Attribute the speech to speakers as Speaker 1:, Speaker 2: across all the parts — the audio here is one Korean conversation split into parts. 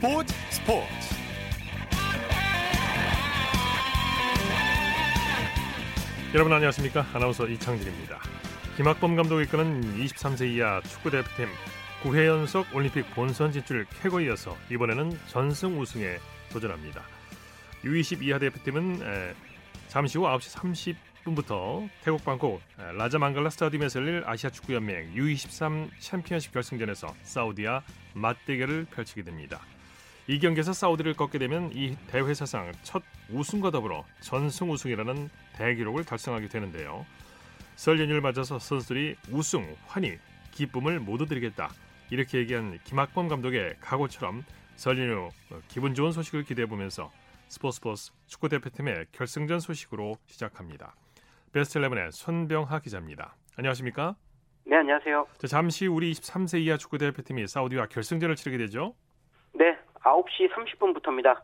Speaker 1: 스포츠 스포츠. 여러분 안녕하십니까? 아나운서 이창진입니다. 김학범 감독이 이끄는 23세 이하 축구 대표팀 9회 연속 올림픽 본선 진출 캐고 이어서 이번에는 전승 우승에 도전합니다. U20 이하 대표팀은 에, 잠시 후 9시 30분부터 태국 방콕 라자 망갈라 스타디움에서 열릴 아시아 축구 연맹 U23 챔피언십 결승전에서 사우디와 맞대결을 펼치게 됩니다. 이 경기에서 사우디를 꺾게 되면 이 대회 사상 첫 우승과 더불어 전승 우승이라는 대기록을 달성하게 되는데요. 설 연휴를 맞아서 선수들이 우승, 환희, 기쁨을 모두 드리겠다. 이렇게 얘기한 김학범 감독의 각오처럼 설 연휴 기분 좋은 소식을 기대해 보면서 스포츠버스 축구 대표팀의 결승전 소식으로 시작합니다. 베스트 11의 손병하 기자입니다. 안녕하십니까?
Speaker 2: 네, 안녕하세요.
Speaker 1: 자, 잠시 우리 23세 이하 축구 대표팀이 사우디와 결승전을 치르게 되죠?
Speaker 2: 네, 9시 30분부터입니다.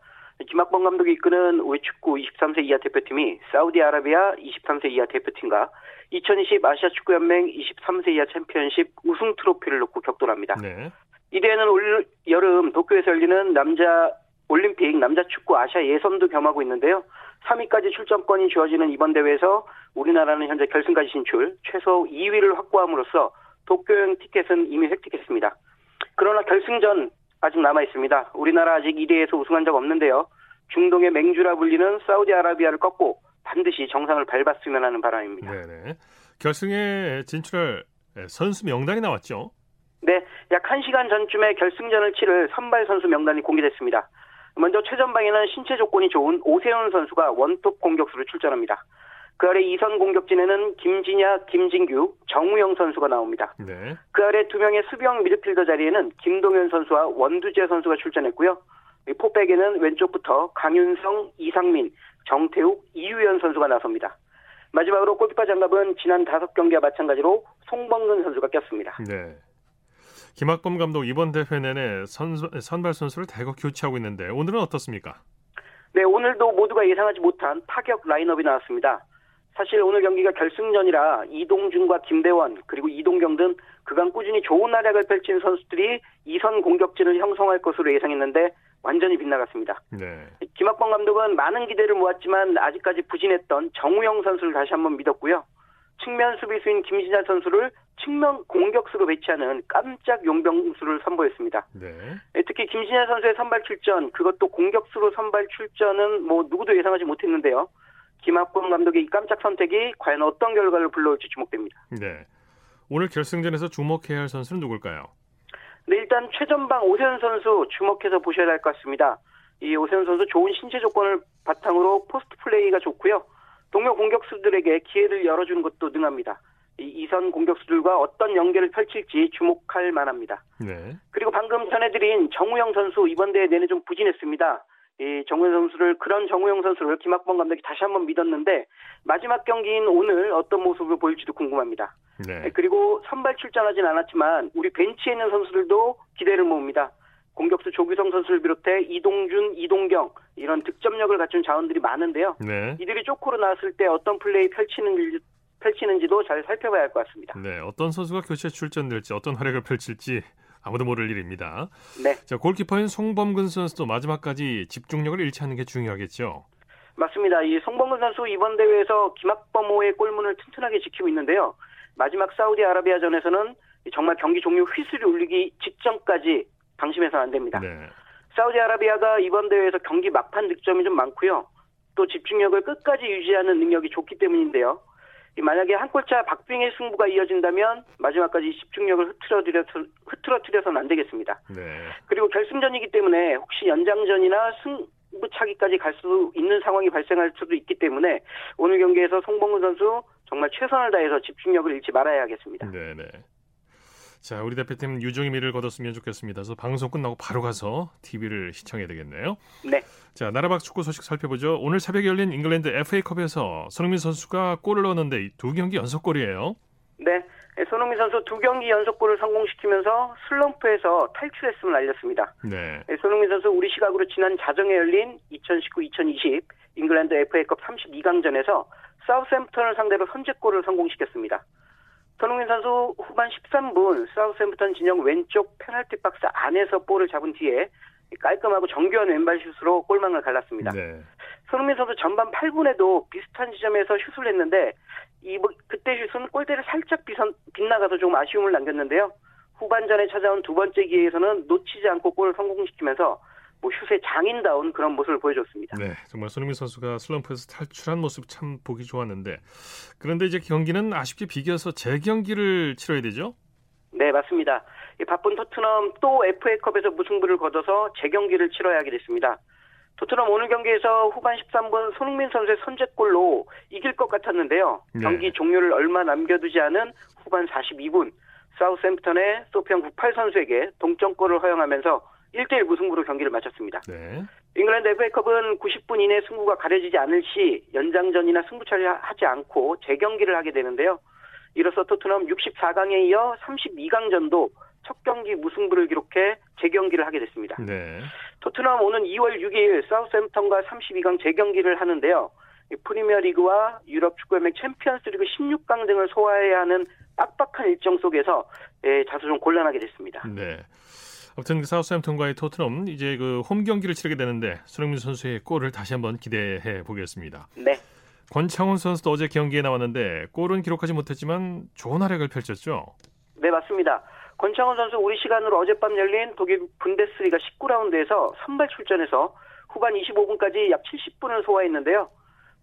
Speaker 2: 김학범 감독이 이끄는 우리 축구 23세 이하 대표팀이 사우디아라비아 23세 이하 대표팀과 2020 아시아 축구 연맹 23세 이하 챔피언십 우승 트로피를 놓고 격돌합니다.
Speaker 1: 네.
Speaker 2: 이 대회는 올 여름 도쿄에서 열리는 남자 올림픽 남자 축구 아시아 예선도 겸하고 있는데요. 3위까지 출전권이 주어지는 이번 대회에서 우리나라는 현재 결승까지 진출, 최소 2위를 확보함으로써 도쿄행 티켓은 이미 획득했습니다. 그러나 결승전 아직 남아 있습니다. 우리나라 아직 이 대회에서 우승한 적 없는데요. 중동의 맹주라 불리는 사우디아라비아를 꺾고 반드시 정상을 밟았으면 하는 바람입니다.
Speaker 1: 네네. 결승에 진출할 선수 명단이 나왔죠?
Speaker 2: 네, 약 1시간 전쯤에 결승전을 치를 선발 선수 명단이 공개됐습니다. 먼저 최전방에는 신체 조건이 좋은 오세훈 선수가 원톱 공격수로 출전합니다. 그 아래 2선 공격진에는 김진야, 김진규, 정우영 선수가 나옵니다.
Speaker 1: 네.
Speaker 2: 그 아래 두 명의 수비형 미드필더 자리에는 김동현 선수와 원두재 선수가 출전했고요. 포백에는 왼쪽부터 강윤성, 이상민, 정태욱, 이유연 선수가 나섭니다. 마지막으로 골키퍼 장갑은 지난 다섯 경기와 마찬가지로 송범근 선수가 꼈습니다.
Speaker 1: 네. 김학범 감독 이번 대회 내내 선수, 선발 선수를 대거 교체하고 있는데 오늘은 어떻습니까?
Speaker 2: 네, 오늘도 모두가 예상하지 못한 파격 라인업이 나왔습니다. 사실 오늘 경기가 결승전이라 이동준과 김대원 그리고 이동경 등 그간 꾸준히 좋은 활약을 펼친 선수들이 이선 공격진을 형성할 것으로 예상했는데 완전히 빗나갔습니다.
Speaker 1: 네.
Speaker 2: 김학범 감독은 많은 기대를 모았지만 아직까지 부진했던 정우영 선수를 다시 한번 믿었고요. 측면 수비수인 김진아 선수를 측면 공격수로 배치하는 깜짝 용병수를 선보였습니다.
Speaker 1: 네.
Speaker 2: 특히 김진아 선수의 선발 출전, 그것도 공격수로 선발 출전은 뭐 누구도 예상하지 못했는데요. 김학범 감독의 이 깜짝 선택이 과연 어떤 결과를 불러올지 주목됩니다.
Speaker 1: 네. 오늘 결승전에서 주목해야 할 선수는 누굴까요?
Speaker 2: 네, 일단 최전방 오세훈 선수 주목해서 보셔야 할것 같습니다. 이 오세훈 선수 좋은 신체 조건을 바탕으로 포스트 플레이가 좋고요. 동료 공격수들에게 기회를 열어주는 것도 능합니다. 이 이선 공격수들과 어떤 연계를 펼칠지 주목할 만합니다.
Speaker 1: 네.
Speaker 2: 그리고 방금 전해드린 정우영 선수 이번 대회 내내 좀 부진했습니다. 이 정우영 선수를 그런 정우영 선수를 김학범 감독이 다시 한번 믿었는데 마지막 경기인 오늘 어떤 모습을 보일지도 궁금합니다.
Speaker 1: 네.
Speaker 2: 그리고 선발 출전하진 않았지만 우리 벤치에 있는 선수들도 기대를 모읍니다. 공격수 조규성 선수를 비롯해 이동준, 이동경 이런 득점력을 갖춘 자원들이 많은데요.
Speaker 1: 네.
Speaker 2: 이들이 쪼코로 나왔을 때 어떤 플레이 펼치는 펼치는지도 잘 살펴봐야 할 것 같습니다.
Speaker 1: 네. 어떤 선수가 교체 출전될지 어떤 활약을 펼칠지 아무도 모를 일입니다.
Speaker 2: 네.
Speaker 1: 자, 골키퍼인 송범근 선수도 마지막까지 집중력을 잃지 않는 게 중요하겠죠.
Speaker 2: 맞습니다. 이 송범근 선수 이번 대회에서 김학범호의 골문을 튼튼하게 지키고 있는데요. 마지막 사우디아라비아전에서는 정말 경기 종료 휘슬이 울리기 직전까지 방심해서는 안 됩니다.
Speaker 1: 네.
Speaker 2: 사우디아라비아가 이번 대회에서 경기 막판 득점이 좀 많고요. 또 집중력을 끝까지 유지하는 능력이 좋기 때문인데요. 만약에 한 골차 박빙의 승부가 이어진다면 마지막까지 집중력을 흐트러뜨려서, 흐트러뜨려서는 안 되겠습니다.
Speaker 1: 네.
Speaker 2: 그리고 결승전이기 때문에 혹시 연장전이나 승부차기까지 갈 수 있는 상황이 발생할 수도 있기 때문에 오늘 경기에서 송봉근 선수 정말 최선을 다해서 집중력을 잃지 말아야 하겠습니다.
Speaker 1: 네, 네. 자, 우리 대표팀 유종의 미를 거뒀으면 좋겠습니다. 그래서 방송 끝나고 바로 가서 TV를 시청해야 되겠네요.
Speaker 2: 네.
Speaker 1: 자, 나라박 축구 소식 살펴보죠. 오늘 새벽에 열린 잉글랜드 FA컵에서 손흥민 선수가 골을 넣었는데 두 경기 연속골이에요.
Speaker 2: 네. 손흥민 선수 두 경기 연속골을 성공시키면서 슬럼프에서 탈출했음을 알렸습니다.
Speaker 1: 네.
Speaker 2: 손흥민 선수 우리 시각으로 지난 자정에 열린 2019-2020 잉글랜드 FA컵 32강전에서 사우스햄프턴을 상대로 선제골을 성공시켰습니다. 손흥민 선수 후반 13분 사우스햄프턴 진영 왼쪽 페널티 박스 안에서 볼을 잡은 뒤에 깔끔하고 정교한 왼발 슛으로 골망을 갈랐습니다. 네. 손흥민 선수 전반 8분에도 비슷한 지점에서 슛을 했는데 이 뭐, 그때 슛은 골대를 살짝 비선, 빗나가서 좀 아쉬움을 남겼는데요. 후반전에 찾아온 두 번째 기회에서는 놓치지 않고 골을 성공시키면서 뭐 슛의 장인다운 그런 모습을 보여줬습니다.
Speaker 1: 네, 정말 손흥민 선수가 슬럼프에서 탈출한 모습 참 보기 좋았는데 그런데 이제 경기는 아쉽게 비겨서 재경기를 치러야 되죠?
Speaker 2: 네, 맞습니다. 바쁜 토트넘 또 FA컵에서 무승부를 거둬서 재경기를 치러야 하게 됐습니다. 토트넘 오늘 경기에서 후반 13분 손흥민 선수의 선제골로 이길 것 같았는데요. 네. 경기 종료를 얼마 남겨두지 않은 후반 42분 사우스햄프턴의 소피안 98 선수에게 동점골을 허용하면서 1대1 무승부로 경기를 마쳤습니다. 네. 잉글랜드 FA컵은 90분 이내 승부가 가려지지 않을 시 연장전이나 승부차를 하지 않고 재경기를 하게 되는데요. 이로써 토트넘 64강에 이어 32강전도 첫 경기 무승부를 기록해 재경기를 하게 됐습니다. 네. 토트넘 오는 2월 6일 사우스햄턴과 32강 재경기를 하는데요. 프리미어리그와 유럽 축구연맹 챔피언스리그 16강 등을 소화해야 하는 빡빡한 일정 속에서 예, 다소 좀 곤란하게 됐습니다. 네.
Speaker 1: 아무튼 그 사우스햄튼과의 토트넘 이제 그 홈 경기를 치르게 되는데 손흥민 선수의 골을 다시 한번 기대해 보겠습니다. 네. 권창훈 선수도 어제 경기에 나왔는데 골은 기록하지 못했지만 좋은 활약을 펼쳤죠.
Speaker 2: 네 맞습니다. 권창훈 선수 우리 시간으로 어젯밤 열린 독일 분데스리가 19라운드에서 선발 출전해서 후반 25분까지 약 70분을 소화했는데요.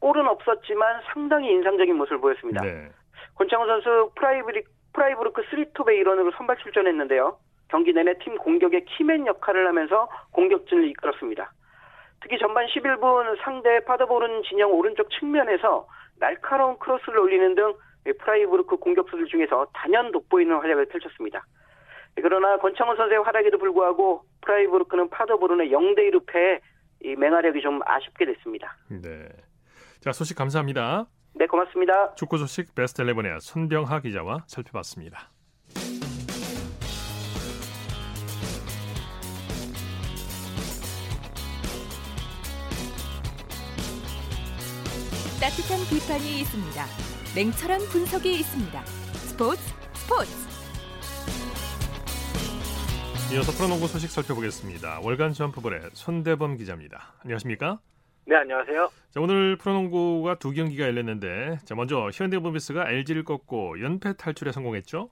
Speaker 2: 골은 없었지만 상당히 인상적인 모습을 보였습니다. 네. 권창훈 선수 프라이브리, 프라이브르크 3톱의 일원으로 선발 출전했는데요. 경기 내내 팀 공격의 key man 역할을 하면서 공격진을 이끌었습니다. 특히 전반 11분 상대 파더보른 진영 오른쪽 측면에서 날카로운 크로스를 올리는 등 프라이브르크 공격수들 중에서 단연 돋보이는 활약을 펼쳤습니다. 그러나 권창훈 선수의 활약에도 불구하고 프라이브르크는 파더보른의 0대1로 패해 이 맹활약이 좀 아쉽게 됐습니다. 네.
Speaker 1: 자, 소식 감사합니다.
Speaker 2: 네, 고맙습니다.
Speaker 1: 축구 소식 베스트 11의 손병하 기자와 살펴봤습니다.
Speaker 3: 따뜻한 비판이 있습니다. 냉철한 분석이 있습니다. 스포츠 스포츠.
Speaker 1: 이어서 프로농구 소식 살펴보겠습니다. 월간 점프볼의 손대범 기자입니다. 안녕하십니까?
Speaker 4: 네, 안녕하세요.
Speaker 1: 자, 오늘 프로농구가 두 경기가 열렸는데, 자, 먼저 현대모비스가 LG를 꺾고 연패 탈출에 성공했죠?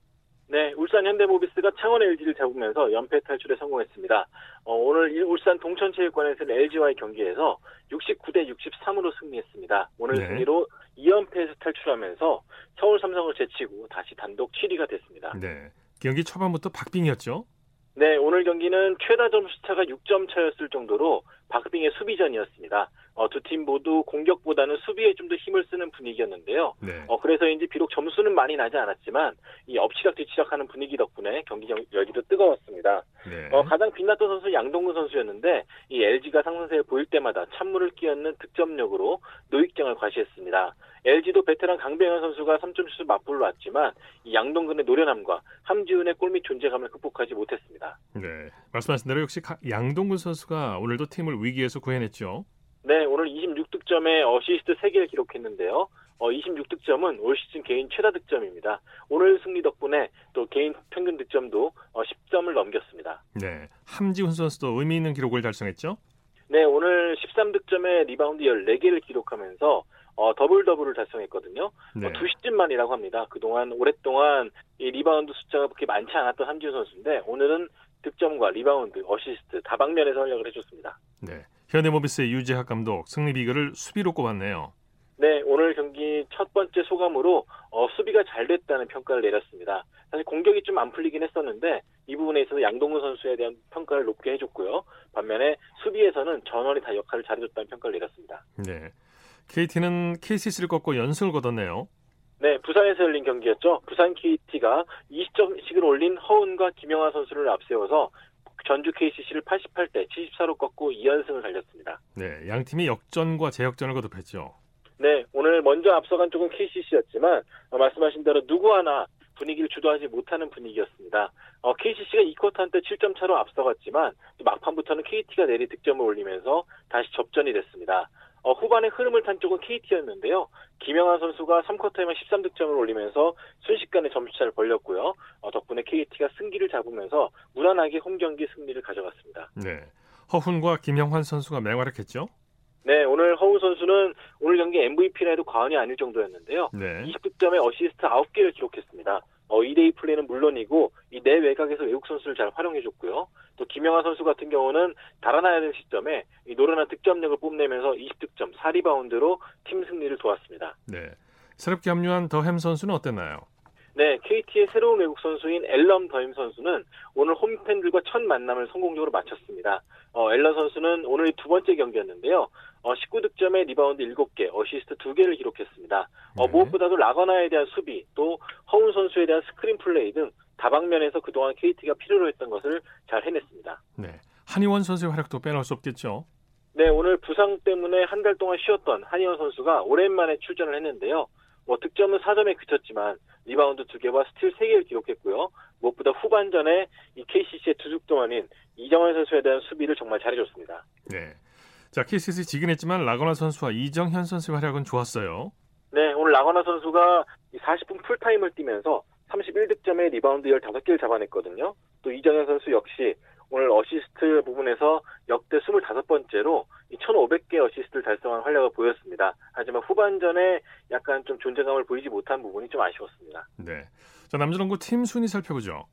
Speaker 4: 네, 울산 현대모비스가 창원 LG를 잡으면서 연패 탈출에 성공했습니다. 어, 오늘 울산 동천체육관에서는 LG와의 경기에서 69대 63으로 승리했습니다. 오늘 네. 승리로 2연패에서 탈출하면서 서울 삼성을 제치고 다시 단독 7위가 됐습니다.
Speaker 1: 네, 경기 초반부터 박빙이었죠?
Speaker 4: 네, 오늘 경기는 최다 점수차가 6점 차였을 정도로 박빙의 수비전이었습니다. 어, 두 팀 모두 공격보다는 수비에 좀 더 힘을 쓰는 분위기였는데요. 네. 어, 그래서인지 비록 점수는 많이 나지 않았지만 이 엎치락 뒤치락하는 분위기 덕분에 경기 열기도 뜨거웠습니다. 네. 어, 가장 빛났던 선수 양동근 선수였는데 이 LG가 상승세에 보일 때마다 찬물을 끼얹는 득점력으로 노익장을 과시했습니다. LG도 베테랑 강병현 선수가 3점슛을 맞불을 놨지만 이 양동근의 노련함과 함지훈의 골밑 존재감을 극복하지 못했습니다.
Speaker 1: 네, 말씀하신 대로 역시 양동근 선수가 오늘도 팀을 위기에서 구해냈죠.
Speaker 4: 네, 오늘 26득점에 어시스트 3개를 기록했는데요. 어, 26득점은 올 시즌 개인 최다 득점입니다. 오늘 승리 덕분에 또 개인 평균 득점도 어, 10점을 넘겼습니다.
Speaker 1: 네, 함지훈 선수도 의미 있는 기록을 달성했죠?
Speaker 4: 네, 오늘 13득점에 리바운드 14개를 기록하면서 어, 더블 더블을 달성했거든요. 어, 네. 어, 두 시즌 만이라고 합니다. 그동안 오랫동안 이 리바운드 숫자가 그렇게 많지 않았던 함지훈 선수인데 오늘은 득점과 리바운드, 어시스트 다방면에서 활약을 해줬습니다.
Speaker 1: 네, 현대모비스의 유재학 감독 승리 비결을 수비로 꼽았네요.
Speaker 4: 네, 오늘 경기 첫 번째 소감으로 어, 수비가 잘 됐다는 평가를 내렸습니다. 사실 공격이 좀 안 풀리긴 했었는데 이 부분에 있어서 양동근 선수에 대한 평가를 높게 해줬고요. 반면에 수비에서는 전원이 다 역할을 잘해줬다는 평가를 내렸습니다.
Speaker 1: 네, KT는 KCC를 꺾고 연승을 거뒀네요.
Speaker 4: 네, 부산에서 열린 경기였죠. 부산 KT가 20점씩을 올린 허운과 김영하 선수를 앞세워서 전주 KCC를 88대 74로 꺾고 2연승을 달렸습니다.
Speaker 1: 네, 양 팀이 역전과 재역전을 거듭했죠.
Speaker 4: 네, 오늘 먼저 앞서간 쪽은 KCC였지만 어, 말씀하신 대로 누구 하나 분위기를 주도하지 못하는 분위기였습니다. 어, KCC가 2쿼터 때 7점 차로 앞서갔지만 막판부터는 KT가 내리 득점을 올리면서 다시 접전이 됐습니다. 어, 후반에 흐름을 탄 쪽은 KT였는데요. 김영환 선수가 3쿼터에만 13득점을 올리면서 순식간에 점수차를 벌렸고요. 어, 덕분에 KT가 승기를 잡으면서 무난하게 홈 경기 승리를 가져갔습니다.
Speaker 1: 네. 허훈과 김영환 선수가 맹활약했죠?
Speaker 4: 네, 오늘 허훈 선수는 오늘 경기 MVP라 해도 과언이 아닐 정도였는데요. 네. 20득점에 어시스트 9개를 기록했습니다. 어, 2대2 플레이는 물론이고 이 내외곽에서 외국 선수를 잘 활용해줬고요. 또 김영환 선수 같은 경우는 달아나야 될 시점에 이 노련한 득점력을 뽐내면서 20득점 4리바운드로 팀 승리를 도왔습니다.
Speaker 1: 네. 새롭게 합류한 더햄 선수는 어땠나요?
Speaker 4: 네, KT의 새로운 외국 선수인 앨런 더햄 선수는 오늘 홈팬들과 첫 만남을 성공적으로 마쳤습니다. 어, 앨런 선수는 오늘 두 번째 경기였는데요. 어, 19득점에 리바운드 7개, 어시스트 2개를 기록했습니다. 어, 네. 무엇보다도 라건아에 대한 수비, 또 허훈 선수에 대한 스크린 플레이 등 다방면에서 그동안 KT가 필요로 했던 것을 잘 해냈습니다.
Speaker 1: 네, 한희원 선수의 활약도 빼놓을 수 없겠죠.
Speaker 4: 네, 오늘 부상 때문에 한 달 동안 쉬었던 한희원 선수가 오랜만에 출전을 했는데요. 뭐 득점은 4점에 그쳤지만 리바운드 2개와 스틸 3개를 기록했고요. 무엇보다 후반전에 이 KCC의 두둑동안인 이정현 선수에 대한 수비를 정말 잘해줬습니다.
Speaker 1: 네. 자, KCC 지긴 했지만 라건아 선수와 이정현 선수의 활약은 좋았어요.
Speaker 4: 네, 오늘 라건아 선수가 40분 풀타임을 뛰면서 31득점에 리바운드 15개를 잡아냈거든요. 또 이정현 선수 역시 오늘 어시스트 부분에서 역대 25번째로 1,500개 어시스트를 달성한 활약을 보였습니다. 하지만 후반전에 약간 좀 존재감을 보이지 못한 부분이 좀 아쉬웠습니다.
Speaker 1: 네. 자, 남자농구 팀 순위 살펴보죠.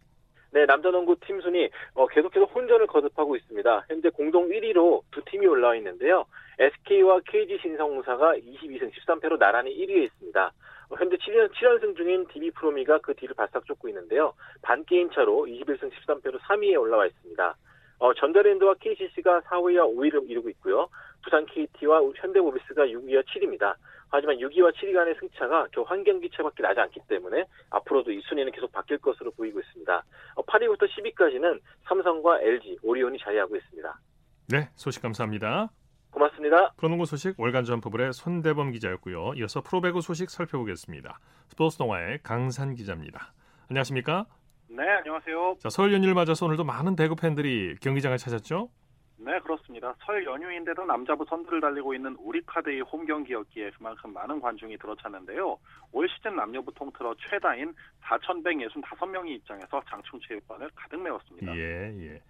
Speaker 4: 네, 남자농구 팀 순위 어, 계속해서 혼전을 거듭하고 있습니다. 현재 공동 1위로 두 팀이 올라와 있는데요. SK와 KG 신성공사가 22승 13패로 나란히 1위에 있습니다. 어, 현재 7연, 7연승 중인 DB 프로미가 그 뒤를 바싹 쫓고 있는데요. 반게임 차로 21승 13패로 3위에 올라와 있습니다. 어, 전자랜드와 KCC가 4위와 5위를 이루고 있고요. 부산 KT와 현대모비스가 6위와 7위입니다. 하지만 6위와 7위 간의 승차가 저 환경기 차밖에 나지 않기 때문에 앞으로도 이 순위는 계속 바뀔 것으로 보이고 있습니다. 8위부터 어, 10위까지는 삼성과 LG, 오리온이 자리하고 있습니다.
Speaker 1: 네, 소식 감사합니다.
Speaker 4: 고맙습니다.
Speaker 1: 프로농구 소식 월간 점프볼의 손대범 기자였고요. 이어서 프로배구 소식 살펴보겠습니다. 스포츠 동화의 강산 기자입니다. 안녕하십니까?
Speaker 5: 네, 안녕하세요.
Speaker 1: 자, 설 연휴를 맞아서 오늘도 많은 배구 팬들이 경기장을 찾았죠?
Speaker 5: 네, 그렇습니다. 설 연휴인데도 남자부 선두를 달리고 있는 우리카드의 홈 경기였기에 그만큼 많은 관중이 들어찼는데요. 올 시즌 남녀부 통틀어 최다인 4,165명이 입장해서 장충체육관을 가득 메웠습니다.
Speaker 1: 예, 예.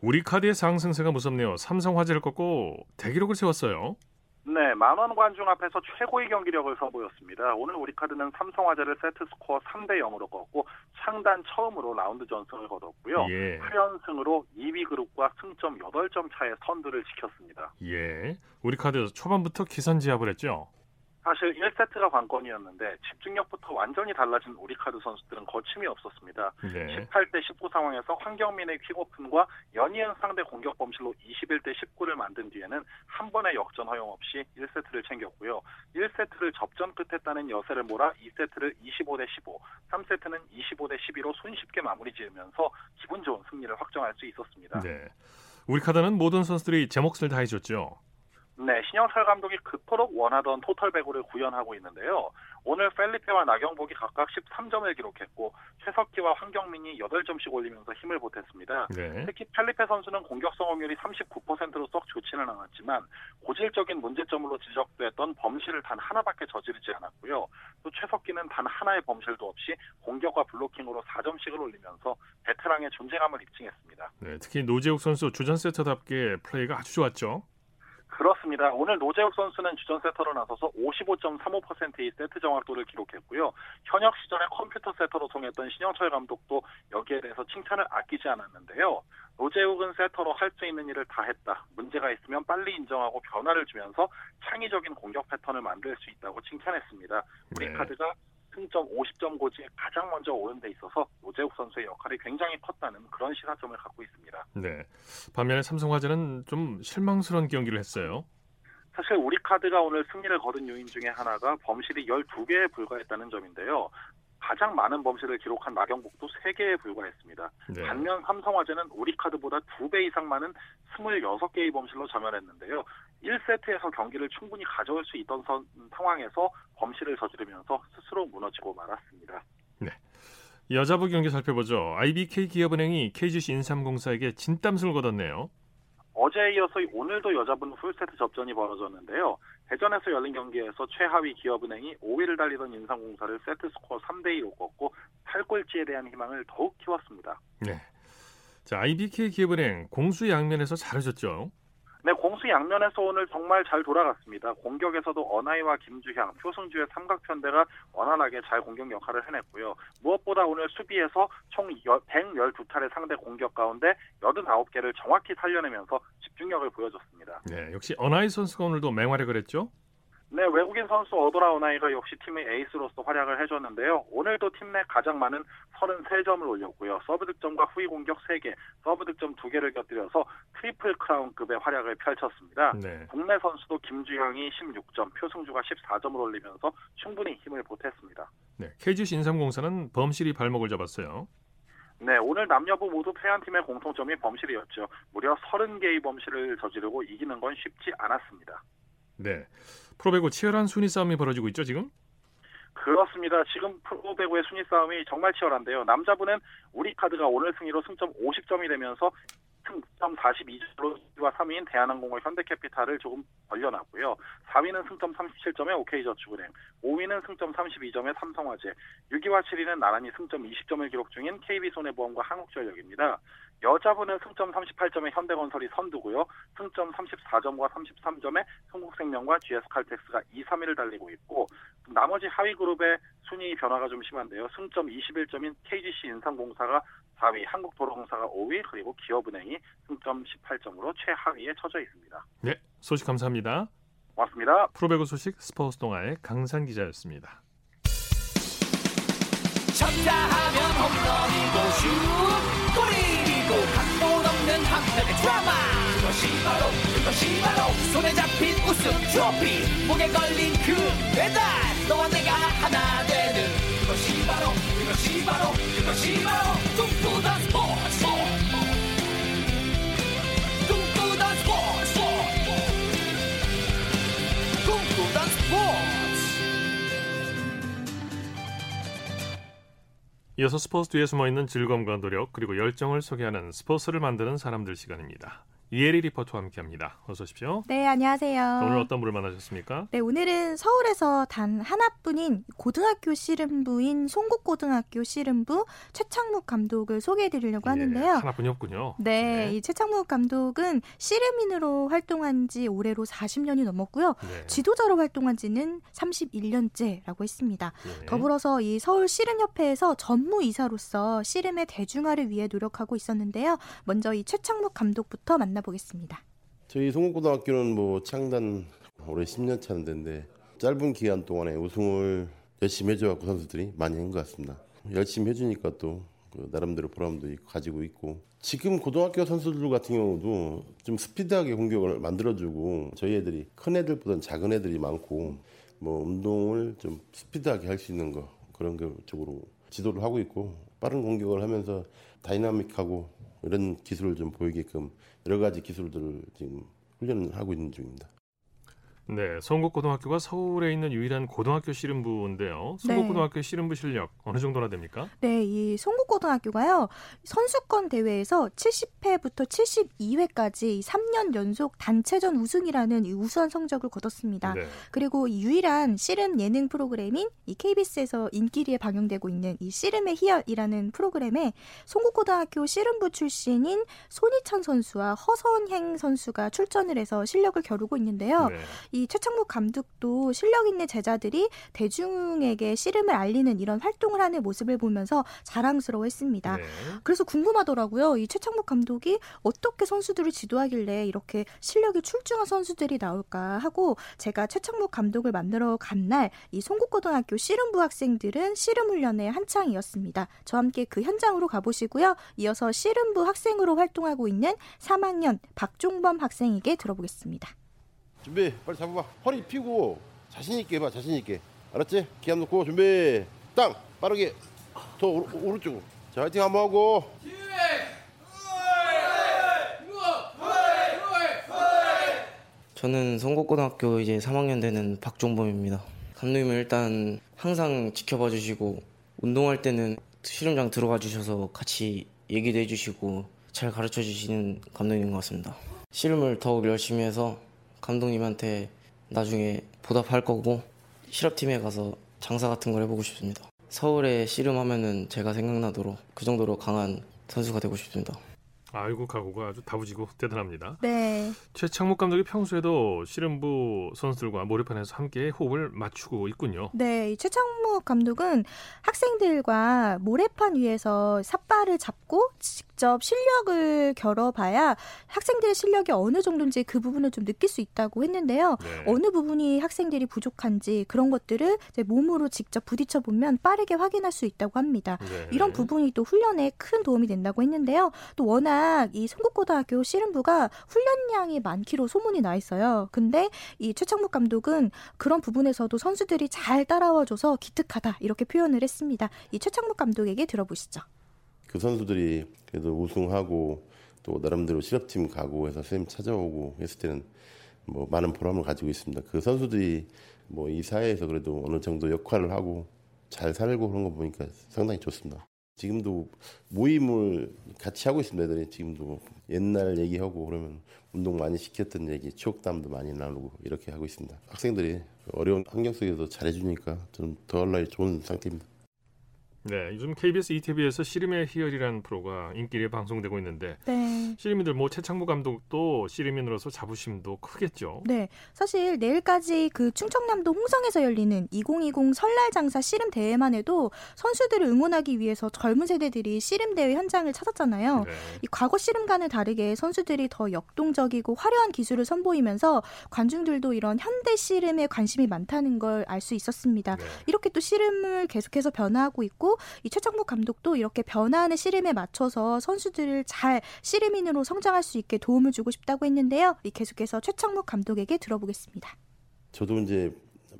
Speaker 1: 우리 카드의 상승세가 무섭네요. 삼성화재를 꺾고 대기록을 세웠어요.
Speaker 5: 네, 만원 관중 앞에서 최고의 경기력을 선보였습니다. 오늘 우리 카드는 삼성화재를 세트 스코어 3대 0으로 꺾고 창단 처음으로 라운드 전승을 거뒀고요. 예. 8연승으로 2위 그룹과 승점 8점 차의 선두를 지켰습니다.
Speaker 1: 예, 우리 카드 초반부터 기선제압을 했죠.
Speaker 5: 사실 1세트가 관건이었는데 집중력부터 완전히 달라진 우리카드 선수들은 거침이 없었습니다. 네. 18대 19 상황에서 황경민의 퀵오픈과 연이은 상대 공격 범실로 21대 19를 만든 뒤에는 한 번의 역전 허용 없이 1세트를 챙겼고요. 1세트를 접전 끝에 따는 여세를 몰아 2세트를 25대 15, 3세트는 25대 12로 손쉽게 마무리 지으면서 기분 좋은 승리를 확정할 수 있었습니다. 네.
Speaker 1: 우리카드는 모든 선수들이 제 몫을 다해줬죠.
Speaker 5: 네, 신영철 감독이 그토록 원하던 토탈 배구를 구현하고 있는데요. 오늘 펠리페와 나경복이 각각 13점을 기록했고 최석기와 황경민이 8점씩 올리면서 힘을 보탰습니다. 네. 특히 펠리페 선수는 공격 성공률이 39%로 썩 좋지는 않았지만 고질적인 문제점으로 지적됐던 범실을 단 하나밖에 저지르지 않았고요. 또 최석기는 단 하나의 범실도 없이 공격과 블로킹으로 4점씩을 올리면서 베테랑의 존재감을 입증했습니다.
Speaker 1: 네, 특히 노재욱 선수 주전 세터답게 플레이가 아주 좋았죠.
Speaker 5: 그렇습니다. 오늘 노재욱 선수는 주전 세터로 나서서 55.35%의 세트 정확도를 기록했고요. 현역 시절에 컴퓨터 세터로 통했던 신영철 감독도 여기에 대해서 칭찬을 아끼지 않았는데요. 노재욱은 세터로 할 수 있는 일을 다 했다. 문제가 있으면 빨리 인정하고 변화를 주면서 창의적인 공격 패턴을 만들 수 있다고 칭찬했습니다. 우리 네. 카드가 승점 50점 고지에 가장 먼저 오른 데 있어서 노재욱 선수의 역할이 굉장히 컸다는 그런 시사점을 갖고 있습니다.
Speaker 1: 네. 반면에 삼성화재는 좀 실망스러운 경기를 했어요.
Speaker 5: 사실 우리 카드가 오늘 승리를 거둔 요인 중에 하나가 범실이 12개에 불과했다는 점인데요. 가장 많은 범실을 기록한 나경복도 3개에 불과했습니다. 네. 반면 삼성화재는 우리카드보다 2배 이상 많은 26개의 범실로 점멸했는데요. 1세트에서 경기를 충분히 가져올 수 있던 선, 상황에서 범실을 저지르면서 스스로 무너지고 말았습니다.
Speaker 1: 네. 여자부 경기 살펴보죠. IBK 기업은행이 KGC 인삼공사에게 진땀승을 거뒀네요.
Speaker 5: 어제에 이어서 오늘도 여자분 풀세트 접전이 벌어졌는데요. 대전에서 열린 경기에서 최하위 기업은행이 5위를 달리던 인삼공사를 세트 스코어 3대 2로 꺾고 8골찌에 대한 희망을 더욱 키웠습니다.
Speaker 1: 네. 자, IBK 기업은행 공수 양면에서 잘해줬죠.
Speaker 5: 네, 공수 양면에서 오늘 정말 잘 돌아갔습니다. 공격에서도 어나이와 김주향, 표승주의 삼각편대가 원활하게 잘 공격 역할을 해냈고요. 무엇보다 오늘 수비에서 총 112차례 상대 공격 가운데 89개를 정확히 살려내면서 집중력을 보여줬습니다.
Speaker 1: 네, 역시 어나이 선수가 오늘도 맹활약을 했죠.
Speaker 5: 네, 외국인 선수 어도라오나이가 역시 팀의 에이스로서 활약을 해줬는데요. 오늘도 팀 내 가장 많은 33점을 올렸고요. 서브 득점과 후위 공격 3개, 서브 득점 2개를 곁들여서 트리플 크라운급의 활약을 펼쳤습니다. 네. 국내 선수도 김주향이 16점, 표승주가 14점을 올리면서 충분히 힘을 보탰습니다.
Speaker 1: 네, KGC 인삼공사는 범실이 발목을 잡았어요.
Speaker 5: 네, 오늘 남녀부 모두 패한 팀의 공통점이 범실이었죠. 무려 30개의 범실을 저지르고 이기는 건 쉽지 않았습니다.
Speaker 1: 네. 프로배구 치열한 순위 싸움이 벌어지고 있죠, 지금?
Speaker 5: 그렇습니다. 지금 프로배구의 순위 싸움이 정말 치열한데요. 남자분은 우리 카드가 오늘 승리로 승점 50점이 되면서 승점 42점으로 2와 3위인 대한항공과 현대캐피탈을 조금 벌려놨고요. 4위는 승점 37점의 OK저축은행, 5위는 승점 32점의 삼성화재, 6위와 7위는 나란히 승점 20점을 기록 중인 KB손해보험과 한국전력입니다. 여자분은 승점 38점의 현대건설이 선두고요. 승점 34점과 33점의 성국생명과 GS칼텍스가 2, 3위를 달리고 있고 나머지 하위 그룹의 순위 변화가 좀 심한데요. 승점 21점인 KGC 인삼공사가 4위, 한국도로공사가 5위, 그리고 기업은행이 승점 18점으로 최하위에 처져 있습니다.
Speaker 1: 네, 소식 감사합니다.
Speaker 5: 고맙습니다.
Speaker 1: 프로배구 소식 스포츠 동아의 강산 기자였습니다.
Speaker 6: 쳤다 하면 홈런이고 슛 골이고 각본 없는 한편의 드라마 그것이 바로 그것이 바로 손에 잡힌 우승 트로피 목에 걸린 그 배달 너와 내가 하나 되는 그것이 바로 그것이 바로 그것이 바로 꿈꾸던 스포츠 꿈꾸던 스포츠 꿈꾸던 스포츠
Speaker 1: 이어서 스포츠 뒤에 숨어있는 즐거움과 노력 그리고 열정을 소개하는 스포츠를 만드는 사람들 시간입니다. 이혜리 리포터와 함께합니다. 어서 오십시오.
Speaker 7: 네, 안녕하세요.
Speaker 1: 오늘 어떤 분을 만나셨습니까?
Speaker 7: 네, 오늘은 서울에서 단 하나뿐인 고등학교 씨름부인 송국고등학교 씨름부 최창묵 감독을 소개해드리려고 예, 하는데요.
Speaker 1: 하나뿐이었군요.
Speaker 7: 네, 네, 이 최창묵 감독은 씨름인으로 활동한 지 올해로 40년이 넘었고요. 네. 지도자로 활동한 지는 31년째라고 했습니다. 네. 더불어서 이 서울 씨름협회에서 전무이사로서 씨름의 대중화를 위해 노력하고 있었는데요. 먼저 이 최창묵 감독부터 만나 만나보겠습니다.
Speaker 8: 저희 송국고등학교는 뭐 창단 올해 10년 차인데 짧은 기간 동안에 우승을 열심히 해줘갖고 선수들이 많이 한 것 같습니다. 열심히 해주니까 또 그 나름대로 보람도 가지고 있고 지금 고등학교 선수들 같은 경우도 좀 스피드하게 공격을 만들어주고 저희 애들이 큰 애들보다는 작은 애들이 많고 뭐 운동을 좀 스피드하게 할 수 있는 거 그런 게 쪽으로 지도를 하고 있고 빠른 공격을 하면서 다이나믹하고 이런 기술을 좀 보이게끔 여러 가지 기술들을 지금 훈련을 하고 있는 중입니다.
Speaker 1: 네, 성국고등학교가 서울에 있는 유일한 고등학교 씨름부인데요. 성국고등학교 네. 씨름부 실력 어느 정도나 됩니까?
Speaker 7: 네, 이 성국고등학교가요 선수권 대회에서 70회부터 72회까지 3년 연속 단체전 우승이라는 이 우수한 성적을 거뒀습니다. 네. 그리고 유일한 씨름 예능 프로그램인 이 KBS에서 인기리에 방영되고 있는 이 씨름의 희열이라는 프로그램에 성국고등학교 씨름부 출신인 손희찬 선수와 허선행 선수가 출전을 해서 실력을 겨루고 있는데요. 네. 이 최창목 감독도 실력 있는 제자들이 대중에게 씨름을 알리는 이런 활동을 하는 모습을 보면서 자랑스러워했습니다. 네. 그래서 궁금하더라고요. 이 최창목 감독이 어떻게 선수들을 지도하길래 이렇게 실력이 출중한 선수들이 나올까 하고 제가 최창목 감독을 만들어 간날 이 송국고등학교 씨름부 학생들은 씨름 훈련에 한창이었습니다. 저와 함께 그 현장으로 가보시고요. 이어서 씨름부 학생으로 활동하고 있는 3학년 박종범 학생에게 들어보겠습니다.
Speaker 8: 준비 빨리 잡아봐. 허리 피고 자신 있게 해봐 자신 있게. 알았지? 기압 놓고 준비. 땅! 빠르게. 더 오르, 오른쪽으로. 자 화이팅 한번 하고.
Speaker 9: 저는 성곡고등학교 이제 3학년 되는 박종범입니다. 감독님은 일단 항상 지켜봐 주시고 운동할 때는 실험장 들어가 주셔서 같이 얘기도 해주시고 잘 가르쳐 주시는 감독님인 것 같습니다. 씨름을 더욱 열심히 해서 감독님한테 나중에 보답할 거고 실업팀에 가서 장사 같은 걸 해보고 싶습니다. 서울에 씨름하면은 제가 생각나도록 그 정도로 강한 선수가 되고 싶습니다.
Speaker 1: 아이고 각오가 아주 다부지고 대단합니다.
Speaker 7: 네.
Speaker 1: 최창목 감독이 평소에도 씨름부 선수들과 모래판에서 함께 호흡을 맞추고 있군요.
Speaker 7: 네, 최창목 감독은 학생들과 모래판 위에서 삿발을 잡고 직접 실력을 겨뤄봐야 학생들의 실력이 어느 정도인지 그 부분을 좀 느낄 수 있다고 했는데요. 네. 어느 부분이 학생들이 부족한지 그런 것들을 몸으로 직접 부딪혀 보면 빠르게 확인할 수 있다고 합니다. 네. 이런 부분이 또 훈련에 큰 도움이 된다고 했는데요. 또 워낙 이 성북고등학교 씨름부가 훈련량이 많기로 소문이 나 있어요. 근데 이 최창목 감독은 그런 부분에서도 선수들이 잘 따라와줘서 기특하다 이렇게 표현을 했습니다. 이 최창목 감독에게 들어보시죠.
Speaker 8: 그 선수들이 그래도 우승하고 또 나름대로 실업팀 가고 해서 선생님 찾아오고 했을 때는 뭐 많은 보람을 가지고 있습니다. 그 선수들이 뭐 이 사회에서 그래도 어느 정도 역할을 하고 잘 살고 그런 거 보니까 상당히 좋습니다. 지금도 모임을 같이 하고 있습니다. 애들이 지금도 옛날 얘기하고 그러면 운동 많이 시켰던 얘기, 추억담도 많이 나누고 이렇게 하고 있습니다. 학생들이 어려운 환경 속에서 잘해주니까 저는 더할 좋은 상태입니다.
Speaker 1: 네, 요즘 KBS ETV에서 씨름의 희열이라는 프로가 인기를 방송되고 있는데 네. 씨름인들 뭐 최창무 감독도 씨름인으로서 자부심도 크겠죠.
Speaker 7: 네, 사실 내일까지 그 충청남도 홍성에서 열리는 2020 설날 장사 씨름 대회만 해도 선수들을 응원하기 위해서 젊은 세대들이 씨름 대회 현장을 찾았잖아요. 네. 이 과거 씨름과는 다르게 선수들이 더 역동적이고 화려한 기술을 선보이면서 관중들도 이런 현대 씨름에 관심이 많다는 걸 알 수 있었습니다. 네. 이렇게 또 씨름을 계속해서 변화하고 있고 이 최창목 감독도 이렇게 변화하는 씨름에 맞춰서 선수들을 잘 씨름인으로 성장할 수 있게 도움을 주고 싶다고 했는데요. 계속해서 최창목 감독에게 들어보겠습니다.
Speaker 8: 저도 이제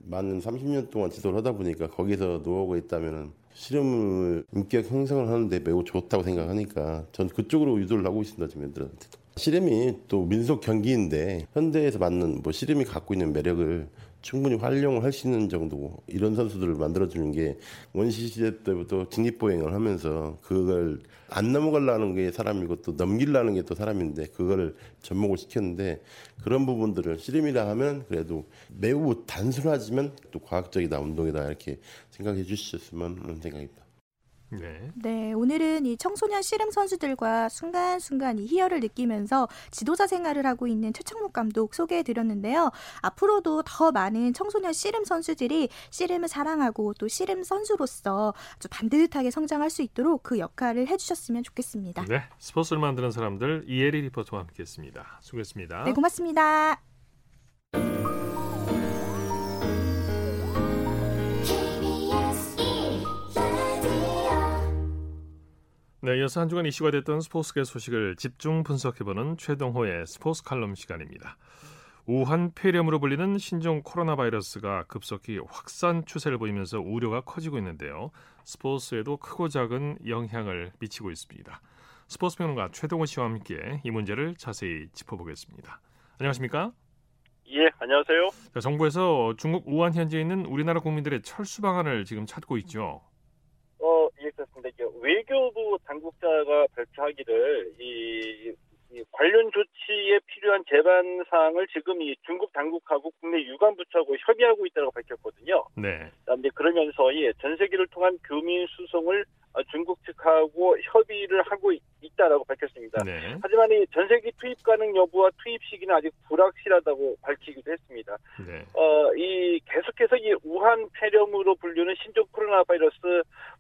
Speaker 8: 만 30년 동안 지도를 하다 보니까 거기서 노하우가 있다면 씨름을 인격 형성을 하는데 매우 좋다고 생각하니까 전 그쪽으로 유도를 하고 있습니다 지금 애들한테도 씨름이 또 민속 경기인데 현대에서 맞는 뭐 씨름이 갖고 있는 매력을 충분히 활용을 할 수 있는 정도고 이런 선수들을 만들어주는 게 원시 시대 때부터 직립보행을 하면서 그걸 안 넘어가려는 게 사람이고 또 넘기려는 게 또 사람인데 그걸 접목을 시켰는데 그런 부분들을 씨름이라 하면 그래도 매우 단순하지만 또 과학적이다 운동이다 이렇게 생각해 주셨으면 하는 생각입니다.
Speaker 7: 네. 네, 오늘은 이 청소년 씨름 선수들과 순간순간 이 희열을 느끼면서 지도자 생활을 하고 있는 최창목 감독 소개해 드렸는데요. 앞으로도 더 많은 청소년 씨름 선수들이 씨름을 사랑하고 또 씨름 선수로서 아주 반듯하게 성장할 수 있도록 그 역할을 해 주셨으면 좋겠습니다.
Speaker 1: 네, 스포츠를 만드는 사람들 이혜리 리포터와 함께했습니다. 수고했습니다.
Speaker 7: 네, 고맙습니다.
Speaker 1: 네, 이어서 한 주간 이슈가 됐던 스포츠계 소식을 집중 분석해보는 최동호의 스포츠 칼럼 시간입니다. 우한 폐렴으로 불리는 신종 코로나 바이러스가 급속히 확산 추세를 보이면서 우려가 커지고 있는데요. 스포츠에도 크고 작은 영향을 미치고 있습니다. 스포츠 평론가 최동호 씨와 함께 이 문제를 자세히 짚어보겠습니다. 안녕하십니까?
Speaker 10: 예, 안녕하세요.
Speaker 1: 자, 정부에서 중국 우한 현지에 있는 우리나라 국민들의 철수 방안을 지금 찾고 있죠.
Speaker 10: 외교부 당국자가 발표하기를 이, 이 관련 조치에 필요한 제반 사항을 지금 이 중국 당국하고 국내 유관부처하고 협의하고 있다고 밝혔거든요. 네. 그다음에 그러면서 이 전세기를 통한 교민 수송을 중국 측하고 협의를 하고 있다라고 밝혔습니다. 네. 하지만 이 전세기 투입 가능 여부와 투입 시기는 아직 불확실하다고 밝히기도 했습니다. 네. 어, 이 계속해서 이 우한 폐렴으로 불리는 신종 코로나 바이러스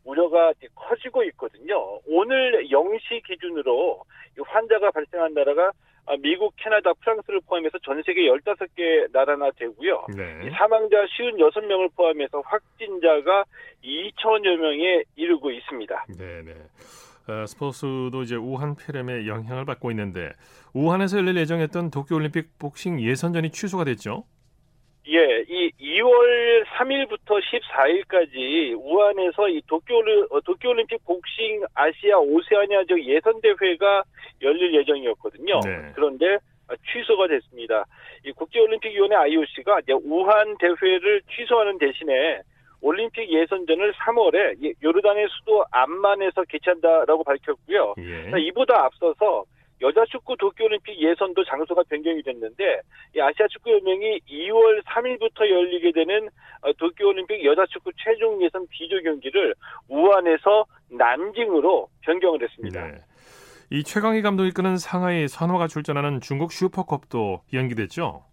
Speaker 10: 우려가 커지고 있거든요. 오늘 0시 기준으로 환자가 발생한 나라가 미국, 캐나다, 프랑스를 포함해서 전 세계 15개 나라나 되고요. 네. 사망자 56명을 포함해서 확진자가 2천여 명에 이르고 있습니다.
Speaker 1: 네, 네. 어, 스포츠도 이제 우한 폐렴의 영향을 받고 있는데 우한에서 열릴 예정했던 도쿄올림픽 복싱 예선전이 취소가 됐죠?
Speaker 10: 예, 이 2월 3일부터 14일까지 우한에서 이 도쿄 어, 도쿄올림픽 복싱 아시아 오세아니아 적 예선 대회가 열릴 예정이었거든요. 네. 그런데 취소가 됐습니다. 이 국제올림픽위원회 IOC가 이제 우한 대회를 취소하는 대신에 올림픽 예선전을 3월에 요르단의 수도 암만에서 개최한다라고 밝혔고요. 예. 이보다 앞서서 여자 축구 도쿄올림픽 예선도 장소가 변경이 됐는데 이 아시아 축구 연맹이 2월 3일부터 열리게 되는 어, 도쿄올림픽 여자 축구 최종 예선 비조 경기를 우한에서 난징으로 변경을 했습니다. 네.
Speaker 1: 이 최강희 감독이 이끄는 상하이 선화가 출전하는 중국 슈퍼컵도 연기됐죠?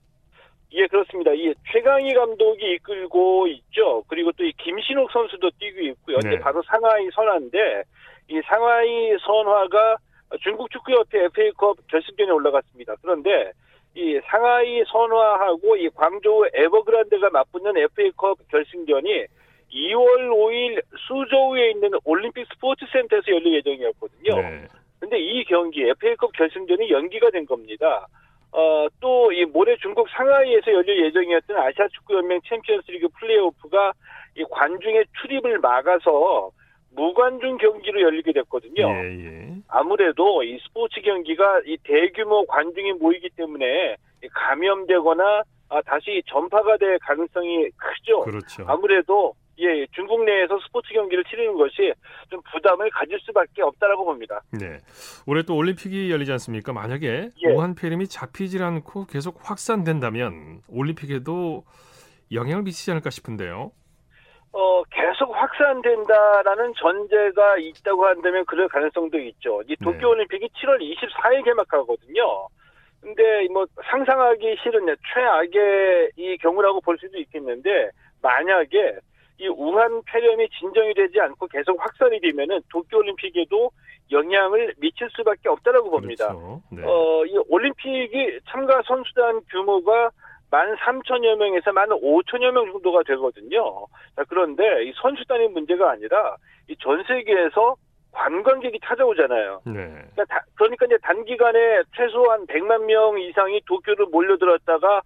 Speaker 10: 예, 그렇습니다. 이 최강희 감독이 이끌고 있죠. 그리고 또 이 김신욱 선수도 뛰고 있고요. 네. 바로 상하이 선화인데 이 상하이 선화가 중국 축구협회 FA컵 결승전에 올라갔습니다. 그런데 이 상하이 선화하고 이 광저우 에버그란드가 맞붙는 FA컵 결승전이 2월 5일 수저우에 있는 올림픽 스포츠 센터에서 열릴 예정이었거든요. 네. 근데 이 경기 FA컵 결승전이 연기가 된 겁니다. 어, 또 이 모레 중국 상하이에서 열릴 예정이었던 아시아 축구연맹 챔피언스리그 플레이오프가 이 관중의 출입을 막아서 무관중 경기로 열리게 됐거든요. 예, 예. 아무래도 이 스포츠 경기가 이 대규모 관중이 모이기 때문에 감염되거나 아, 다시 전파가 될 가능성이 크죠. 그렇죠. 아무래도 예, 중국 내에서 스포츠 경기를 치르는 것이 좀 부담을 가질 수밖에 없다라고 봅니다.
Speaker 1: 네. 올해 또 올림픽이 열리지 않습니까? 만약에 예. 우한 폐렴이 잡히질 않고 계속 확산된다면 올림픽에도 영향을 미치지 않을까 싶은데요.
Speaker 10: 어, 계속 확산된다라는 전제가 있다고 한다면 그럴 가능성도 있죠. 이 도쿄올림픽이 네. 7월 24일 개막하거든요. 근데 뭐 상상하기 싫은 최악의 이 경우라고 볼 수도 있겠는데 만약에 이 우한 폐렴이 진정이 되지 않고 계속 확산이 되면은 도쿄올림픽에도 영향을 미칠 수밖에 없다라고 봅니다. 그렇죠. 네. 어, 이 올림픽이 참가 선수단 규모가 만 3천여 명에서 만 5천여 명 정도가 되거든요. 자, 그런데 이 선수단의 문제가 아니라 이 전 세계에서 관광객이 찾아오잖아요. 네. 그러니까, 다, 그러니까 이제 단기간에 최소한 100만 명 이상이 도쿄를 몰려들었다가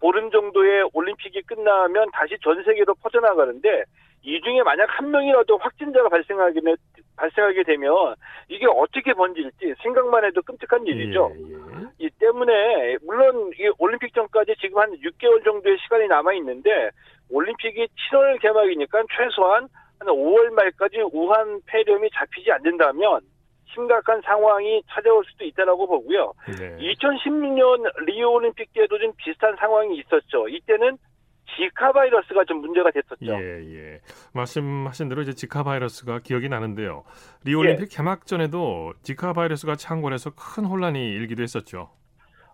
Speaker 10: 보름 정도의 올림픽이 끝나면 다시 전 세계로 퍼져나가는데 이 중에 만약 한 명이라도 확진자가 발생하게, 발생하게 되면 이게 어떻게 번질지 생각만 해도 끔찍한 일이죠. 예, 예. 이 때문에 물론 이 올림픽 전까지 지금 한 6개월 정도의 시간이 남아 있는데 올림픽이 7월 개막이니까 최소한 한 5월 말까지 우한 폐렴이 잡히지 않는다면 심각한 상황이 찾아올 수도 있다라고 보고요. 네. 2016년 리오 올림픽 때도 좀 비슷한 상황이 있었죠. 이때는 지카 바이러스가 좀 문제가 됐었죠.
Speaker 1: 예, 예. 말씀하신 대로 이제 지카 바이러스가 기억이 나는데요. 리오 올림픽 예. 개막전에도 지카 바이러스가 창궐해서 큰 혼란이 일기도 했었죠.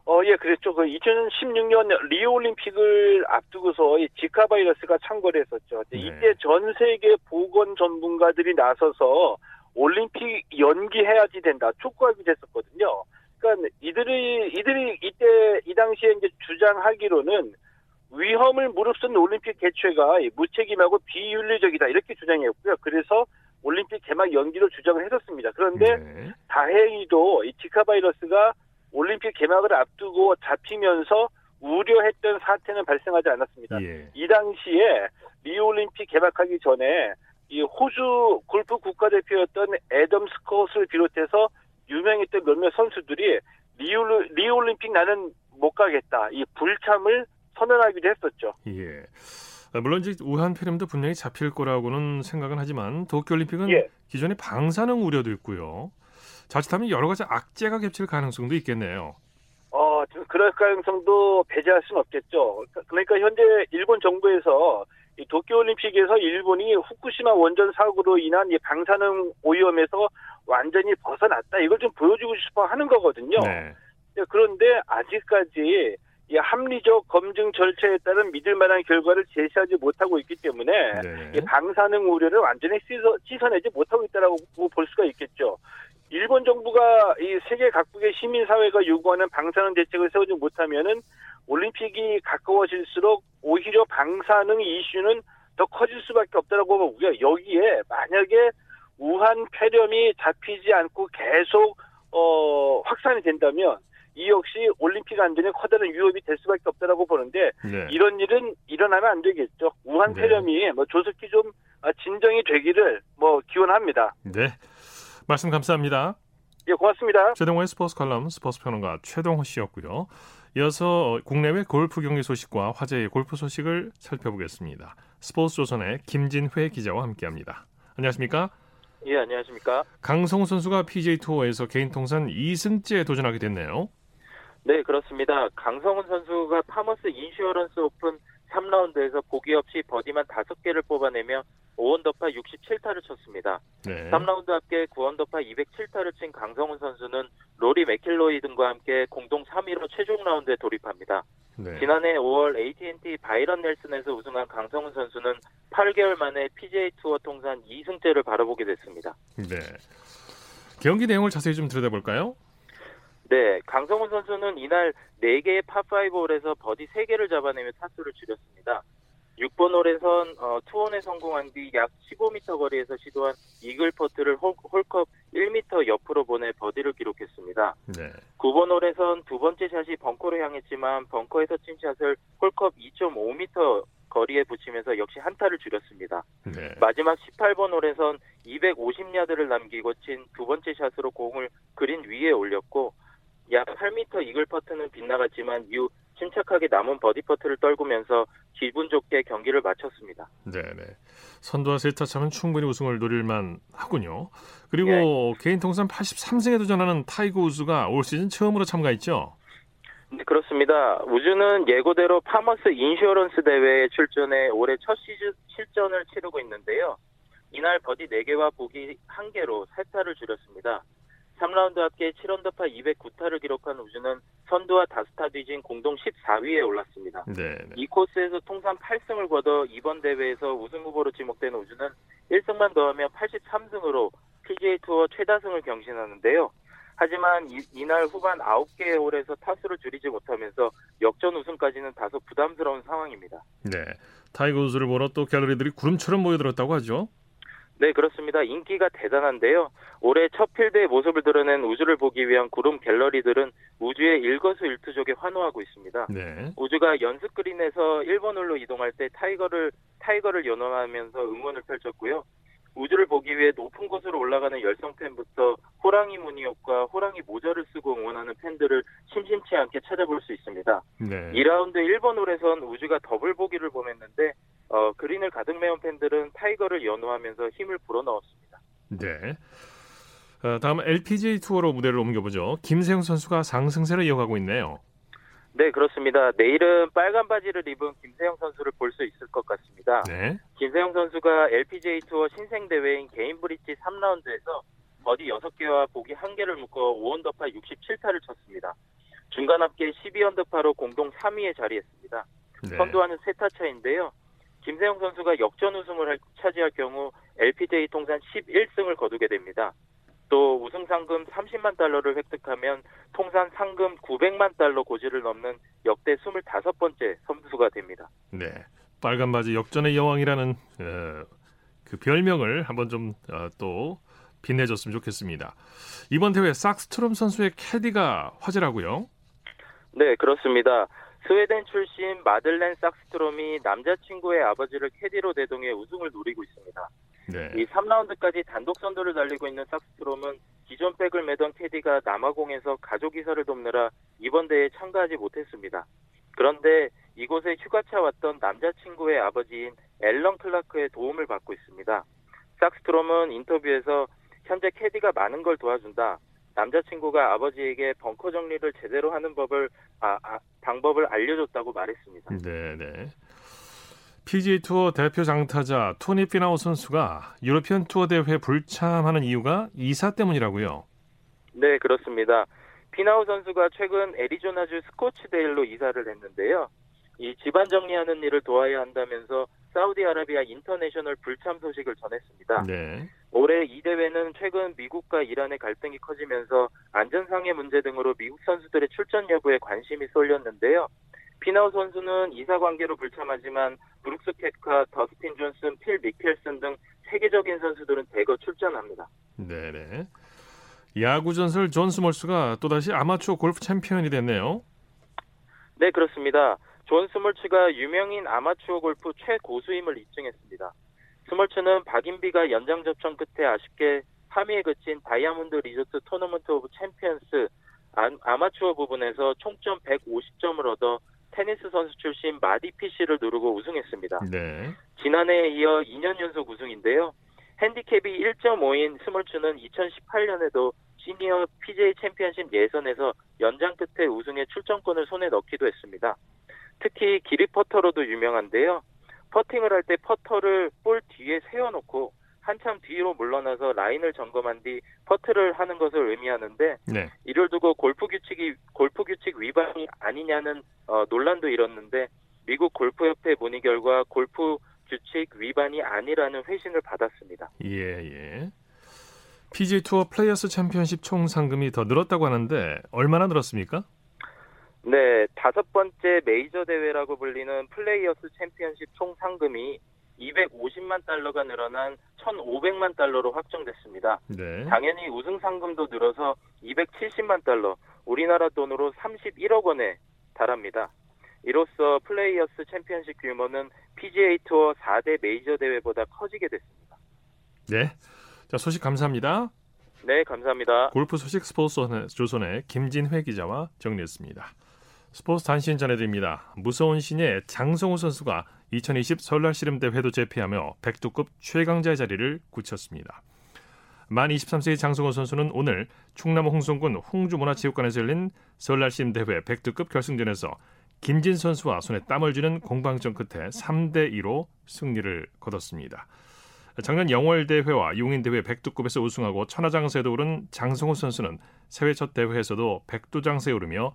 Speaker 10: 어, 예, 그랬죠. 그 2016년 리오 올림픽을 앞두고서 이 지카 바이러스가 창궐했었죠. 네. 이때 전 세계 보건 전문가들이 나서서 올림픽 연기해야지 된다. 촉구하기 됐었거든요. 그러니까 이들이 이들이 이때 이 당시에 이제 주장하기로는 위험을 무릅쓴 올림픽 개최가 무책임하고 비윤리적이다 이렇게 주장했고요. 그래서 올림픽 개막 연기로 주장을 했었습니다. 그런데 네. 다행히도 이 지카 바이러스가 올림픽 개막을 앞두고 잡히면서 우려했던 사태는 발생하지 않았습니다. 예. 이 당시에 리우 올림픽 개막하기 전에 이 호주 골프 국가대표였던 애덤 스콧을 비롯해서 유명했던 몇몇 선수들이 리우, 리우 올림픽 나는 못 가겠다. 이 불참을 선언하기도 했었죠.
Speaker 1: 예. 아, 물론 이제 우한 폐렴도 분명히 잡힐 거라고는 생각은 하지만 도쿄올림픽은 예. 기존에 방사능 우려도 있고요. 자칫하면 여러 가지 악재가 겹칠 가능성도 있겠네요.
Speaker 10: 어, 그럴 가능성도 배제할 수는 없겠죠. 그러니까 현재 일본 정부에서 이 도쿄올림픽에서 일본이 후쿠시마 원전 사고로 인한 이 방사능 오염에서 완전히 벗어났다. 이걸 좀 보여주고 싶어 하는 거거든요. 네. 그런데 아직까지 이 합리적 검증 절차에 따른 믿을 만한 결과를 제시하지 못하고 있기 때문에 네. 이 방사능 우려를 완전히 씻어, 씻어내지 못하고 있다라고 볼 수가 있겠죠. 일본 정부가 이 세계 각국의 시민 사회가 요구하는 방사능 대책을 세우지 못하면은 올림픽이 가까워질수록 오히려 방사능 이슈는 더 커질 수밖에 없다고 보고요. 여기에 만약에 우한 폐렴이 잡히지 않고 계속 어, 확산이 된다면 이 역시 올림픽 안전에 커다란 위협이 될 수밖에 없다라고 보는데 네. 이런 일은 일어나면 안 되겠죠. 우한 네. 폐렴이 뭐 조속히 좀 진정이 되기를 뭐 기원합니다.
Speaker 1: 네. 말씀 감사합니다.
Speaker 10: 예, 고맙습니다.
Speaker 1: 최동호의 스포츠 칼럼 스포츠 평론가 최동호 씨였고요. 이어서 국내외 골프 경기 소식과 화제의 골프 소식을 살펴보겠습니다. 스포츠 조선의 김진회 기자와 함께합니다. 안녕하십니까?
Speaker 11: 예, 안녕하십니까?
Speaker 1: 강성훈 선수가 PJ 투어에서 개인 통산 2승째에 도전하게 됐네요.
Speaker 11: 네, 그렇습니다. 강성훈 선수가 파머스 인슈어런스 오픈 3라운드에서 보기 없이 버디만 5개를 뽑아내며 5언더파 67타를 쳤습니다. 네. 3라운드 합계 9언더파 207타를 친 강성훈 선수는 로리 맥킬로이 등과 함께 공동 3위로 최종 라운드에 돌입합니다. 네. 지난해 5월 AT&T 바이런 넬슨에서 우승한 강성훈 선수는 8개월 만에 PGA 투어 통산 2승째를 바라보게 됐습니다. 네.
Speaker 1: 경기 내용을 자세히 좀 들여다볼까요?
Speaker 11: 네, 강성훈 선수는 이날 4개의 파5 홀에서 버디 3개를 잡아내며 타수를 줄였습니다. 6번 홀에선 어, 투온에 성공한 뒤 약 15m 거리에서 시도한 이글 퍼트를 홀, 홀컵 1m 옆으로 보내 버디를 기록했습니다. 네. 9번 홀에선 두 번째 샷이 벙커로 향했지만 벙커에서 친 샷을 홀컵 2.5m 거리에 붙이면서 역시 한 타를 줄였습니다. 네. 마지막 18번 홀에선 250야드를 남기고 친 두 번째 샷으로 공을 그린 위에 올렸고 약 8m 이글 퍼트는 빗나갔지만 이후 침착하게 남은 버디 퍼트를 떨구면서 기분 좋게 경기를 마쳤습니다.
Speaker 1: 네네. 선두와 세 타 차면 충분히 우승을 노릴만 하군요. 그리고 네. 개인 통산 83승에 도전하는 타이거 우즈가 올 시즌 처음으로 참가했죠?
Speaker 11: 네, 그렇습니다. 우즈는 예고대로 파머스 인슈어런스 대회에 출전해 올해 첫 시즌 실전을 치르고 있는데요. 이날 버디 4개와 보기 1개로 3타를 줄였습니다. 3라운드 합계 7언더파 209타를 기록한 우즈는 선두와 다섯 타 뒤진 공동 14위에 올랐습니다. 네, 네. 이 코스에서 통산 8승을 거둬 이번 대회에서 우승 후보로 지목된 우즈는 1승만 더하면 83승으로 PGA 투어 최다승을 경신하는데요. 하지만 이, 날 후반 9개의 홀에서 타수를 줄이지 못하면서 역전 우승까지는 다소 부담스러운 상황입니다.
Speaker 1: 네. 타이거 우즈를 보러 또 갤러리들이 구름처럼 모여들었다고 하죠.
Speaker 11: 네, 그렇습니다. 인기가 대단한데요. 올해 첫 필드에 모습을 드러낸 우즈를 보기 위한 구름 갤러리들은 우즈의 일거수일투족에 환호하고 있습니다. 네. 우즈가 연습 그린에서 1번 홀로 이동할 때 타이거를 타이거를 연호하면서 응원을 펼쳤고요. 우즈를 보기 위해 높은 곳으로 올라가는 열성 팬부터 호랑이 무늬옷과 호랑이 모자를 쓰고 응원하는 팬들을 심심치 않게 찾아볼 수 있습니다. 네. 2라운드 1번 홀에선 우즈가 더블 보기를 보냈는데 어, 그린을 가득 메운 팬들은 타이거를 연호하면서 힘을 불어넣었습니다.
Speaker 1: 네. 어, 다음 LPGA 투어로 무대를 옮겨보죠. 김세영 선수가 상승세를 이어가고 있네요.
Speaker 11: 네, 그렇습니다. 내일은 빨간 바지를 입은 김세영 선수를 볼 수 있을 것 같습니다. 네. 김세영 선수가 LPGA 투어 신생 대회인 게인브리지 3라운드에서 버디 6개와 보기 1개를 묶어 5언더파 67타를 쳤습니다. 중간 합계 12언더파로 공동 3위에 자리했습니다. 네. 선두와는 세타 차인데요. 김세영 선수가 역전 우승을 차지할 경우 LPGA 통산 11승을 거두게 됩니다. 또 우승 상금 30만 달러를 획득하면 통산 상금 900만 달러 고지를 넘는 역대 25번째 선수가 됩니다.
Speaker 1: 네. 빨간 바지 역전의 여왕이라는 어, 그 별명을 한번 좀또 어, 빛내줬으면 좋겠습니다. 이번 대회 삭스트롬 선수의 캐디가 화제라고요?
Speaker 11: 네, 그렇습니다. 스웨덴 출신 마들렌 삭스트롬이 남자친구의 아버지를 캐디로 대동해 우승을 노리고 있습니다. 네. 이 3라운드까지 단독 선두를 달리고 있는 삭스트롬은 기존 백을 매던 캐디가 남아공에서 가족 이사를 돕느라 이번 대회에 참가하지 못했습니다. 그런데 이곳에 휴가차 왔던 남자친구의 아버지인 앨런 클라크의 도움을 받고 있습니다. 삭스트롬은 인터뷰에서 현재 캐디가 많은 걸 도와준다. 남자친구가 아버지에게 벙커 정리를 제대로 하는 법을 아, 아, 방법을 알려줬다고 말했습니다.
Speaker 1: 네, 네. PGA 투어 대표 장타자 토니 피나우 선수가 유로피언 투어 대회 불참하는 이유가 이사 때문이라고요.
Speaker 11: 네, 그렇습니다. 피나우 선수가 최근 애리조나주 스코츠데일로 이사를 했는데요. 이 집안 정리하는 일을 도와야 한다면서 사우디아라비아 인터내셔널 불참 소식을 전했습니다. 네. 올해 이 대회는 최근 미국과 이란의 갈등이 커지면서 안전상의 문제 등으로 미국 선수들의 출전 여부에 관심이 쏠렸는데요. 피나우 선수는 이사 관계로 불참하지만 브룩스 켑카, 더스틴 존슨, 필 미켈슨 등 세계적인 선수들은 대거 출전합니다.
Speaker 1: 네네. 야구 전설 존 스몰츠가 또다시 아마추어 골프 챔피언이 됐네요.
Speaker 11: 네, 그렇습니다. 존 스몰츠가 유명인 아마추어 골프 최고수임을 입증했습니다. 스몰츠는 박인비가 연장 접전 끝에 아쉽게 3위에 그친 다이아몬드 리조트 토너먼트 오브 챔피언스 아마추어 부문에서 총점 150점을 얻어 테니스 선수 출신 마디 피시를 누르고 우승했습니다. 네. 지난해에 이어 2년 연속 우승인데요. 핸디캡이 1.5인 스몰츠는 2018년에도 시니어 PGA 챔피언십 예선에서 연장 끝에 우승해 출전권을 손에 넣기도 했습니다. 특히 기립 퍼터로도 유명한데요. 퍼팅을 할 때 퍼터를 볼 뒤에 세워놓고 한참 뒤로 물러나서 라인을 점검한 뒤 퍼트를 하는 것을 의미하는데 네. 이를 두고 골프 규칙이 골프 규칙 위반이 아니냐는 어, 논란도 일었는데 미국 골프협회 문의 결과 골프 규칙 위반이 아니라는 회신을 받았습니다.
Speaker 1: 예, 예. PGA 투어 플레이어스 챔피언십 총 상금이 더 늘었다고 하는데 얼마나 늘었습니까?
Speaker 11: 네, 다섯 번째 메이저 대회라고 불리는 플레이어스 챔피언십 총 상금이 250만 달러가 늘어난 1,500만 달러로 확정됐습니다. 네. 당연히 우승 상금도 늘어서 270만 달러, 우리나라 돈으로 31억 원에 달합니다. 이로써 플레이어스 챔피언십 규모는 PGA 투어 4대 메이저 대회보다 커지게 됐습니다.
Speaker 1: 네. 자, 소식 감사합니다.
Speaker 11: 네, 감사합니다.
Speaker 1: 골프 소식 스포츠 조선의 김진회 기자와 정리했습니다. 스포츠 단신 전해드립니다. 무서운 신예 장성호 선수가 2020 설날 씨름 대회도 제패하며 백두급 최강자의 자리를 굳혔습니다. 만 23세의 장성호 선수는 오늘 충남 홍성군 홍주문화체육관에서 열린 설날 씨름 대회 백두급 결승전에서 김진 선수와 손에 땀을 쥐는 공방전 끝에 3대 2로 승리를 거뒀습니다. 작년 영월 대회와 용인 대회 백두급에서 우승하고 천하장사에도 오른 장성호 선수는 세회 첫 대회에서도 백두장사에 오르며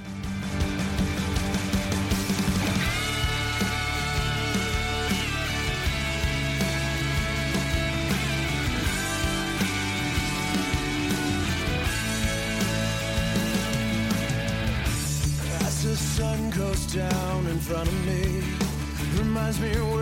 Speaker 1: me